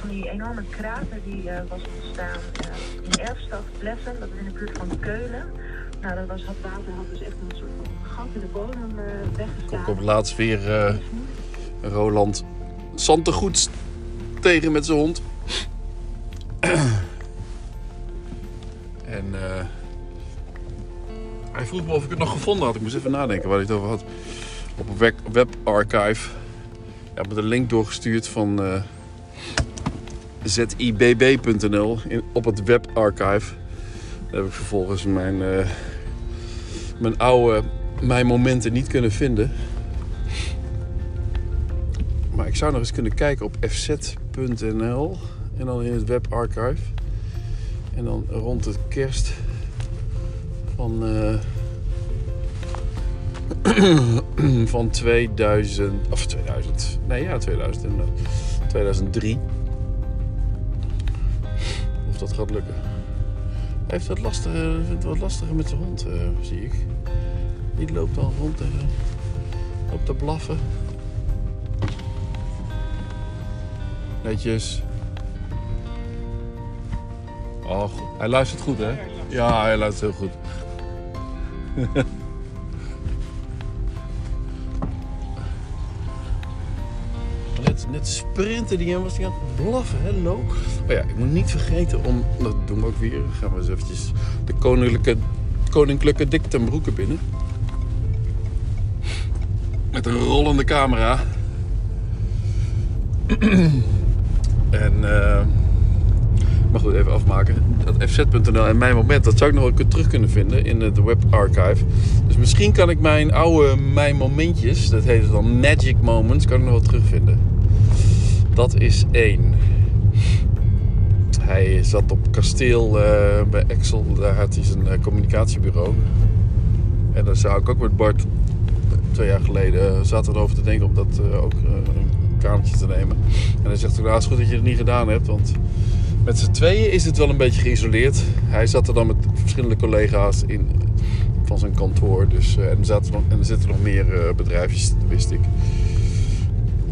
van die enorme krater die eh, was ontstaan eh, in erfstad Blessen, dat is in de buurt van Keulen. Nou, dat was, het water had dus echt een soort van gat in de bodem uh, weggestaan. Kom op laatst weer Roland Santegoeds tegen met zijn hond. en hij vroeg me of ik het nog gevonden had. Ik moest even nadenken waar hij het over had. Op een webarchive. Ik heb me de link doorgestuurd van zibb.nl op het webarchive. Daar heb ik vervolgens mijn, uh, mijn oude mijn momenten niet kunnen vinden. Maar ik zou nog eens kunnen kijken op fz.nl en dan in het webarchive. En dan rond het kerst van, uh, van 2000, of 2000, nee ja 2000 inderdaad, 2003. Dat gaat lukken. Hij heeft lastiger, vindt het wat lastiger met zijn hond, uh, zie ik. Die loopt al rond loopt te blaffen. Netjes. Oh, hij luistert goed, hè? Ja, hij luistert heel goed. net, sprinten die en was hij aan het blaffen, hè, Lo? Oh ja, ik moet niet vergeten om, dat doen we ook weer, gaan we eens eventjes de koninklijke, koninklijke dik ten broeke binnen. Met een rollende camera. en, uh, maar goed, even afmaken. Dat fz.nl en mijn moment, dat zou ik nog wel terug kunnen vinden in de webarchive. Dus misschien kan ik mijn oude mijn momentjes, dat heet dan Magic Moments, kan ik nog wel terugvinden. Dat is één. Hij zat op kasteel uh, bij Excel, daar had hij zijn uh, communicatiebureau. En daar zou ik ook met Bart twee jaar geleden zaten erover te denken om dat ook een kamertje te nemen. En hij zegt, nou, het is goed dat je het niet gedaan hebt, want met z'n tweeën is het wel een beetje geïsoleerd. Hij zat er dan met verschillende collega's in van zijn kantoor. Dus, en, er en er zitten nog meer bedrijfjes, wist ik.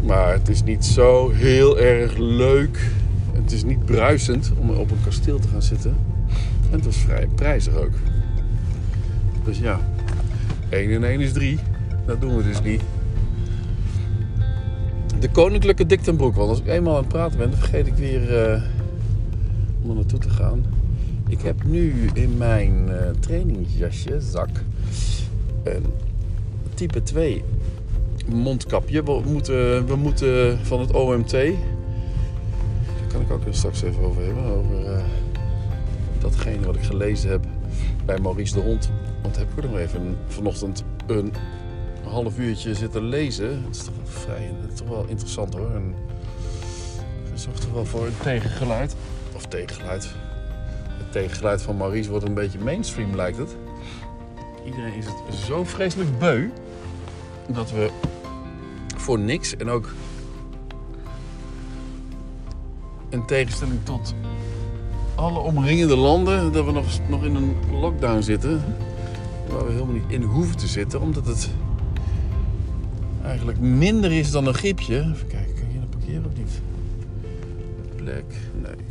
Maar het is niet zo heel erg leuk. Het is niet bruisend om op een kasteel te gaan zitten. En het was vrij prijzig ook. Dus ja, 1 en 1 is 3. Dat doen we dus niet. De koninklijke Dik ten Broek. Want als ik eenmaal aan het praten ben, dan vergeet ik weer uh, om er naartoe te gaan. Ik heb nu in mijn uh, trainingsjasje, zak, een type 2 mondkapje. We moeten, we moeten van het OMT. Daar kan ik ook straks even over hebben. Over uh, datgene wat ik gelezen heb bij Maurice de Hond. Want heb ik er nog even vanochtend een half uurtje zitten lezen. Het is toch wel vrij, toch wel interessant hoor. En het zorgt toch wel voor een tegengeluid. Of tegengeluid. Het tegengeluid van Maurice wordt een beetje mainstream lijkt het. Iedereen is het zo vreselijk beu. Dat we voor niks en ook in tegenstelling tot alle omringende landen, dat we nog, nog in een lockdown zitten. Waar we helemaal niet in hoeven te zitten, omdat het eigenlijk minder is dan een griepje. Even kijken, kan je hier parkeren of niet? Plek, nee,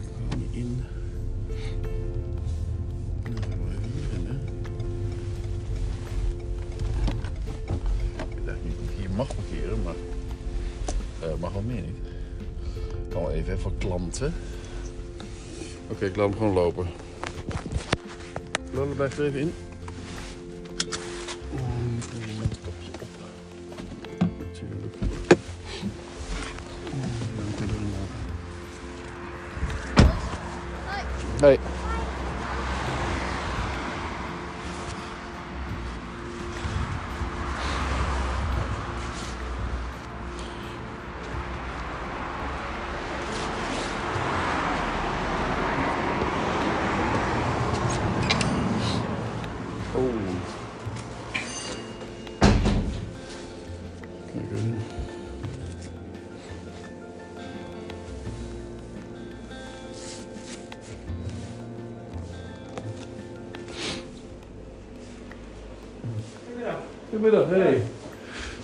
even even klanten. Oké, okay, ik laat hem gewoon lopen. Lola, blijf er even in. Hey. Goedemiddag, hey.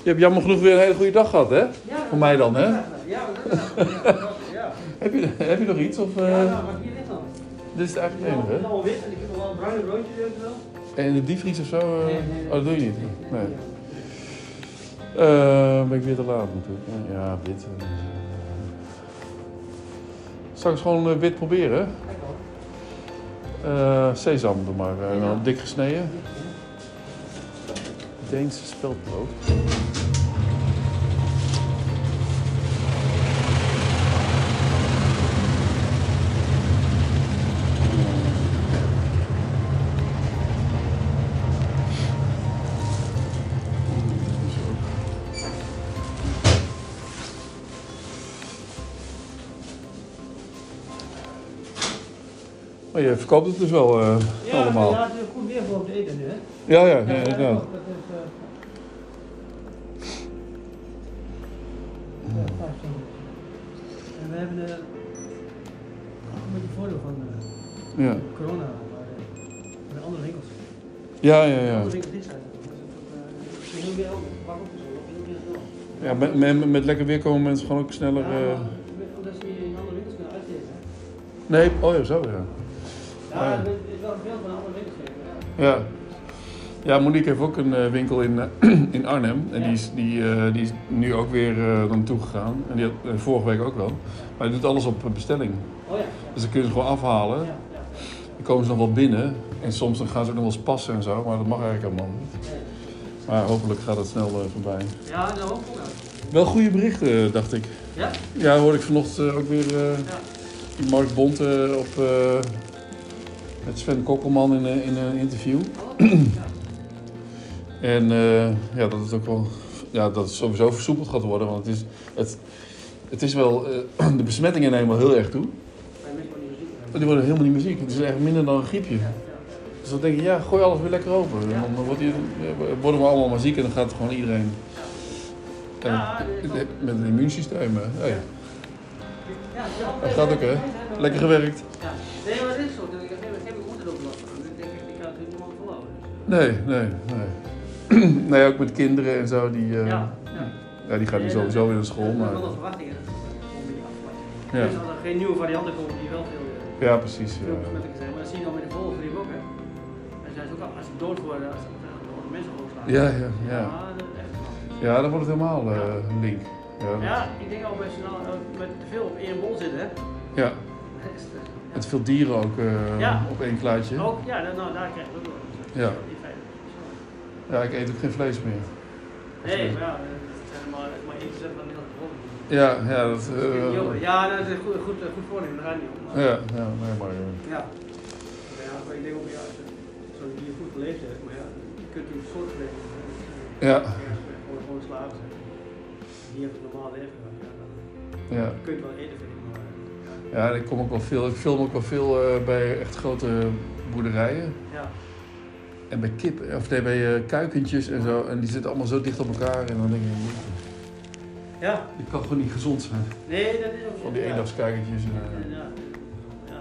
Je hebt jammer genoeg weer een hele goede dag gehad, hè? Ja, Voor mij dan, hè? Ja, ja. Heb je, heb je nog iets? Of, eh, Ja, nou, maar hier ligt dan. Dit is het eigenlijk Het het is enige, allemaal wit en ik heb nog wel een bruine broodje hè? En in de diepvries of zo? eh, Nee, nee, nee. Oh, dat doe je niet? Nee. Eh, ben ik weer te laat natuurlijk. Ja, wit. eh. Zal ik eens gewoon eh, wit proberen? Wel. Eh sesam, maar. eh, dan dik gesneden. Deense speldbrood. Maar je verkoopt het dus wel eh, Ja, allemaal. Ja, het is goed weer voor het eten nu, hè? Ja, ja, ja, Ja, inderdaad. Ja, corona, maar eh, bij de andere winkels. ja, ja. Ja. andere winkels dicht zijn. Dus eh, heel heel ja met, met, met lekker weer komen mensen gewoon ook sneller. Ja, eh, omdat ze in andere winkels kunnen uitgeven? Nee, oh ja, zo ja. Ja, Ja. het is wel veel van andere winkels geven, ja. Ja. Ja, Monique heeft ook een eh, winkel in, eh, in Arnhem. En Ja. die, is, die, eh, die is nu ook weer uh, naartoe gegaan. En die had eh, vorige week ook wel. Maar die doet alles op bestelling. Oh ja. Dus dan kun je ze gewoon afhalen. Dan komen ze nog wel binnen. En soms dan gaan ze ook nog wel eens passen en zo. Maar dat mag eigenlijk helemaal niet. Maar hopelijk gaat het snel eh, voorbij. Ja, dat ook goed. Wel goede berichten, eh, dacht ik. Ja? Ja, hoorde ik vanochtend eh, ook weer eh, Ja. die Mark Bonte op, eh, met Sven Kokkelman in, eh, in een interview. Oh, ja. En eh, ja, dat het ook wel ja, dat het sowieso versoepeld gaat worden. Want het is, het, het is wel, eh, de besmettingen nemen wel heel erg toe. Die muziek. Maar die worden helemaal niet meer ziek. Het is echt minder dan een griepje. Dus dan denk je, ja, gooi alles weer lekker open. En dan wordt die, ja, worden we allemaal maar ziek en dan gaat gewoon iedereen. En dat ook- met een immuunsysteem. eh, Dat gaat ook, hè? Lekker gewerkt. Nee, maar het is zo. Ik heb last van. Ik denk, ik kan het. Dus. Nee, nee, nee. nee, ook met kinderen en zo. Die, eh, Ja, ja. ja, die gaan nu sowieso dat- weer naar school. dat is Maar, wel een beetje afwachten. Ja. Dus als er geen nieuwe varianten komen die wel veel, eh, ja, precies. ja. Maar dat zie je dan met de volgende ook, hè. En zijn ze ook al, als ze dood worden, als eh, worden mensen overslaan. Ja, ja, ja. dat is echt lastig. Ja, dan wordt het helemaal eh, link. Ja, ik denk je nou eh, met te veel op één bol zit, hè. ja. Is. Met veel dieren ook Ja. op één kluitje. Ook, ja, nou, daar krijg je ook wel. Ja. Ja, ik eet ook geen vlees meer. Nee, maar ja, het zijn maar, maar 1% van Nederland bevolking. Ja, ja, dat... eh, Ja, dat is een goed, goed, goed voornemen, daar gaat het niet om. Maar- ja, ja, nee, maar... eh, Ja. Ja, maar ik denk ook, ja, als je goed geleefd heeft, maar ja, je kunt natuurlijk soortgelijk Ja. gewoon, gewoon slaven zijn. Die hebben een normaal leven. Ja, je het wel eten, vind ik, maar ja. ja, ik kom ook wel veel... Ik film ook wel veel eh, bij echt grote boerderijen. Ja, En bij kip, of nee, bij eh, kuikentjes en zo. En die zitten allemaal zo dicht op elkaar. En dan denk je, ja. dit kan gewoon niet gezond zijn. nee, dat is ook Van die ja. eendagskuikentjes. En, eh, Ja, ja.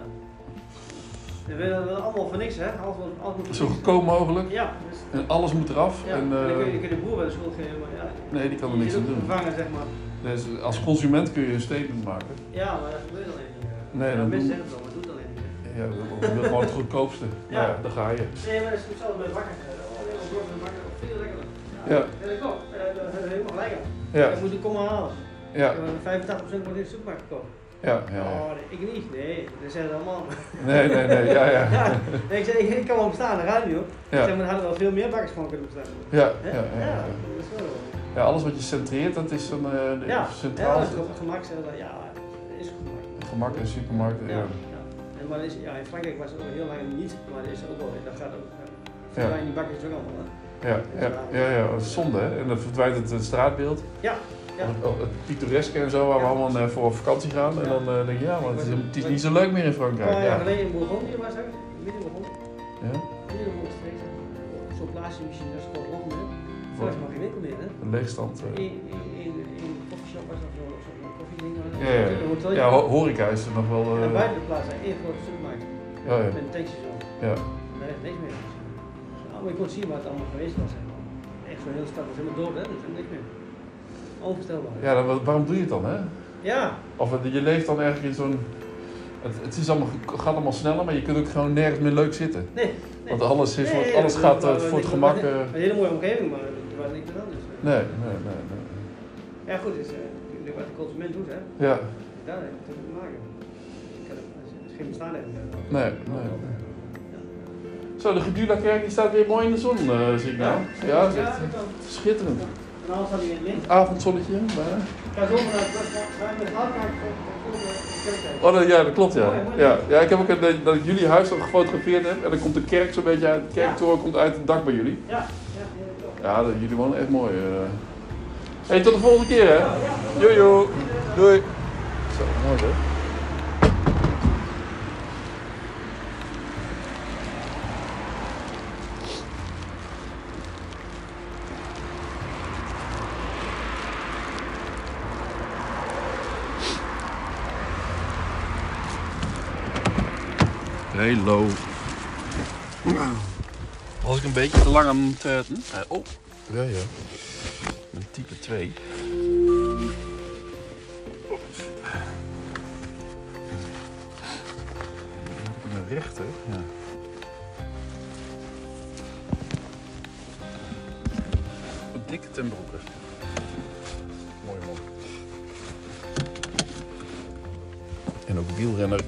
We willen dat allemaal voor niks, hè? Alles, wordt- alles moet voor zo goedkoop mogelijk. Ja, dus, En alles moet eraf. ja. En, En dan kun je, eh, je de boer wel de schuld geven, maar ja. nee, die kan er niks aan doen. vervangen, zeg maar. Dus als consument kun je een statement maken. Ja, maar dat gebeurt alleen niet. eh. Nee, ja, dat mensen doen- zeggen het wel, maar doet het alleen niet. Ja, je wil gewoon het goedkoopste. Ja. Daar ga je. Nee, maar dat is hetzelfde bij bakken. Oh, nee, maar brood en bakken, veel lekkerder. Ja. Ja, dat klopt. Dat hebben we helemaal gelijk aan. Ja, Dat moet ik komen halen. ja, Eh, 85% wordt in de supermarkt gekocht. ja. ja, ja. Oh, ik niet. Nee, dat ze allemaal. Nee, nee, nee, ja, ja. Ja, nee, ik, zeg, ik, ik kan wel bestaan, dat gaat niet hoor. Ik Ja, zeg, maar er hadden wel veel meer bakkers van kunnen bestaan. ja, ja. ja, ja. dat is wel. Ja, alles wat je centreert, dat is een eh, de- Ja, centraal ja, dat is gemak ja, is gemak. gemak in supermarkten. Ja, Ja. ja. En maar is, ja, in Frankrijk was het ook heel lang niet, maar dat is ook wel, dat gaat ook. Ja. Ja. Verdwijnen die bakkers ook allemaal. Hè? Ja, ja, ja, ja, dat is zonde hè. En dan verdwijnt het, het straatbeeld. Ja, ja. Het, oh, het pittoreske en zo, waar we allemaal eh, voor op vakantie gaan. En dan eh, denk je, ja, maar het is, het is niet zo leuk meer in Frankrijk. Ja. geleden in Bourgondië was het, midden in Bourgondië, Ja? midden Bourgondië zo'n plaatsje misschien, dat is gewoon meer. Voor is maar geen winkel meer, hè? Een leegstand. eh. In, in, in, in een koffieshop was er zo'n zo koffieding. Ja, ja. Hotelletje. Ja, ho- horeca is er nog wel. eh, En buiten de plaats, hè, één grote supermarkt. ja, ja. Met een tankstation. ja. Daar is niks meer. Maar je kon zien wat het allemaal geweest was. Echt zo'n hele stad was helemaal dood, hè? Dat is niks meer. Onvoorstelbaar. Ja, dan, wa- waarom doe je het dan, hè? Ja, Of het- je leeft dan eigenlijk in zo'n... Het, het is allemaal, gaat allemaal sneller, maar je kunt ook gewoon nergens meer leuk zitten. nee. nee. Want alles, is, Nee, alles gaat eh, voor het gemak... eh, Een hele mooie omgeving, maar het was niks meer anders. nee, nee, nee, nee. Ja, goed, is uh, wat de consument doet, hè. Ja, Daar heeft het te maken. Ik kan het, het is geen bestaan hebben. nee, nee. Zo, de Gedula-kerk die staat weer mooi in de zon, eh, zie ik nou. Ja, is echt schitterend. En had hij in het licht. Avondzonnetje. bijna. Zo kerk. Oh, dat- ja, dat klopt, ja. ja. Ja, ik heb ook een, dat ik jullie huis ook gefotografeerd heb. En dan komt de kerk zo'n beetje uit, de kerktoren komt uit het dak bij jullie. Ja, ja, ja. Ja, dat- jullie wonen echt mooi. eh. hey, tot de volgende keer, hè. Jojo. Doei. Zo, mooi hè. Hallo. Was ik een beetje te lang aan het... eh, oh, ja ja. Een type 2. Een rechter, ja. Een dikke ten broeke. Mooi man. En ook wielrenner.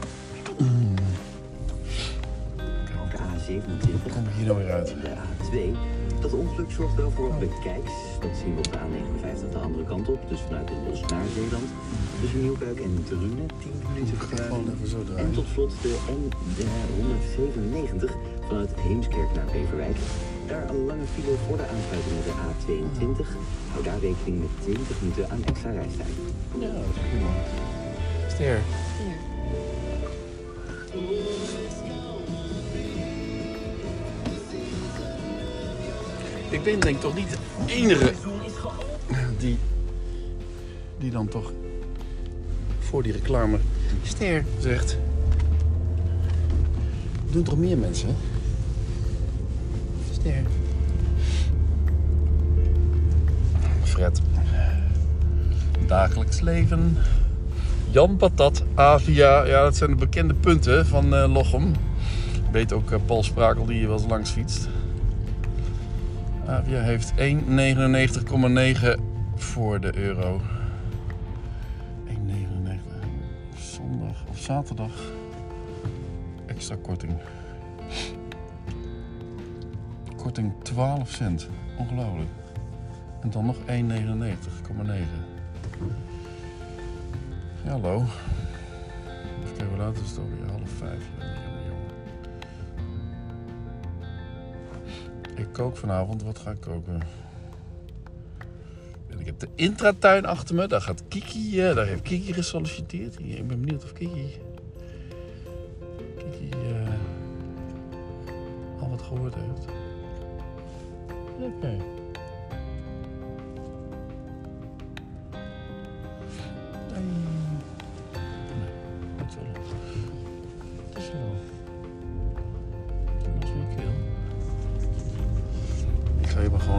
Hier nou weer uit? de A2. Dat ongeluk zorgt wel voor bekijks. Dat zien we op de A59 de andere kant op, dus vanuit Den Bosch naar Zeeland. Tussen Nieuwkuik en Drunen, 10 minuten vertraging. En tot slot de N197 vanuit Heemskerk naar Beverwijk. Daar een lange file voor de aansluiting met de A22. Hou daar rekening met 20 minuten aan extra reistijd. Ja, dat is prima. Ster. Ik ben denk toch niet de enige die, die dan toch voor die reclame ster zegt. Doen toch meer mensen? hè? Ster. Fred. Dagelijks leven. Jan Patat, Avia. Ja, dat zijn de bekende punten van eh, Lochem. Weet ook eh, Paul Sprakel die hier wel eens langs fietst. Avia heeft 1,99,9 voor de euro. 1,99. Zondag of zaterdag. Extra korting. Korting 12 cent. Ongelooflijk. En dan nog 1,99,9. Ja, hallo. Even kijken, hoe laat is het alweer? Half vijf. Kook vanavond. Wat ga ik koken? En Ik heb de intratuin achter me. Daar gaat Kiki. eh, daar heeft Kiki gesolliciteerd. Ik ben benieuwd of Kiki. Kiki. eh, al wat gehoord heeft. Oké.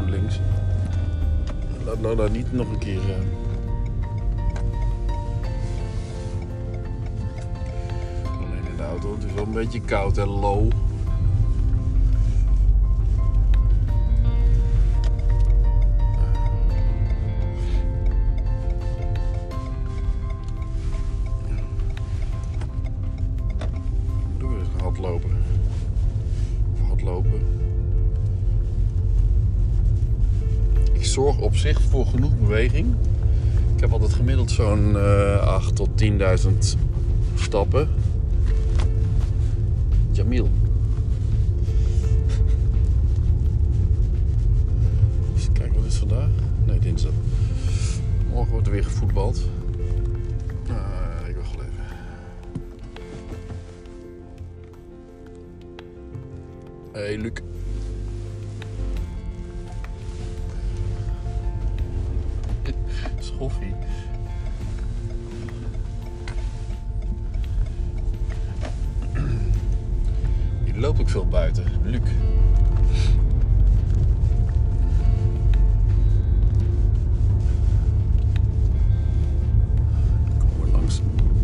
Links. Laat Lola niet nog een keer. eh, Alleen in de auto. Het is wel een beetje koud en low. Ik eens hardlopen. Of hardlopen. Zorg op zich voor genoeg beweging. Ik heb altijd gemiddeld zo'n eh 8 tot 10.000 stappen. Jamil. Eens kijken, wat is vandaag? Nee, dinsdag. Morgen wordt er weer gevoetbald. Ah, ik wacht wel even. Hey, Luc. Schoffie. Die loopt ook veel buiten. Luc.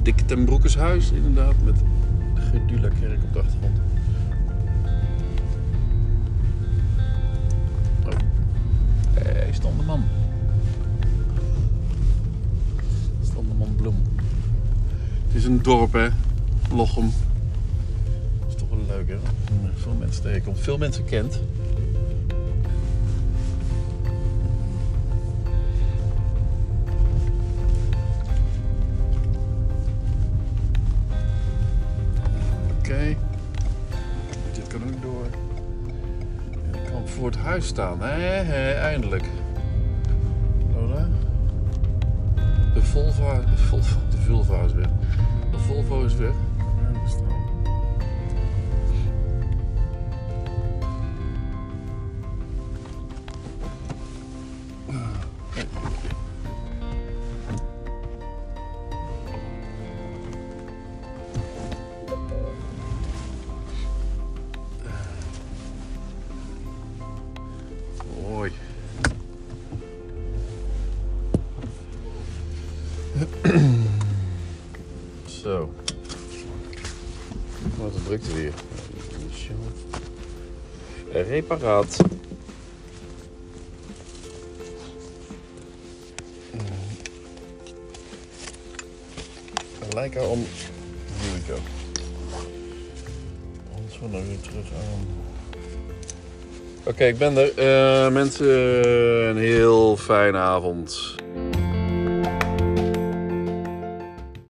Dikke ten Broekeshuis, inderdaad, met Gedula Kerk op de achtergrond. Oh. Hey, Standeman. Het is een dorp, hè? Lochem. Dat is toch wel leuk, hè? Veel mensen tegenkomt. Veel mensen kent. Oké. Dit kan ook door. En ik kan voor het huis staan. Hé, hé, eindelijk. Lola. De Volvo, de Volvo, Vulva is weg. De Volvo is weg. Zo. Wat een drukte weer. Reparaat. Lijken om. Here we go. Anders we dan weer terug aan. Oké, ik ben er. Eh, mensen, een heel fijne avond.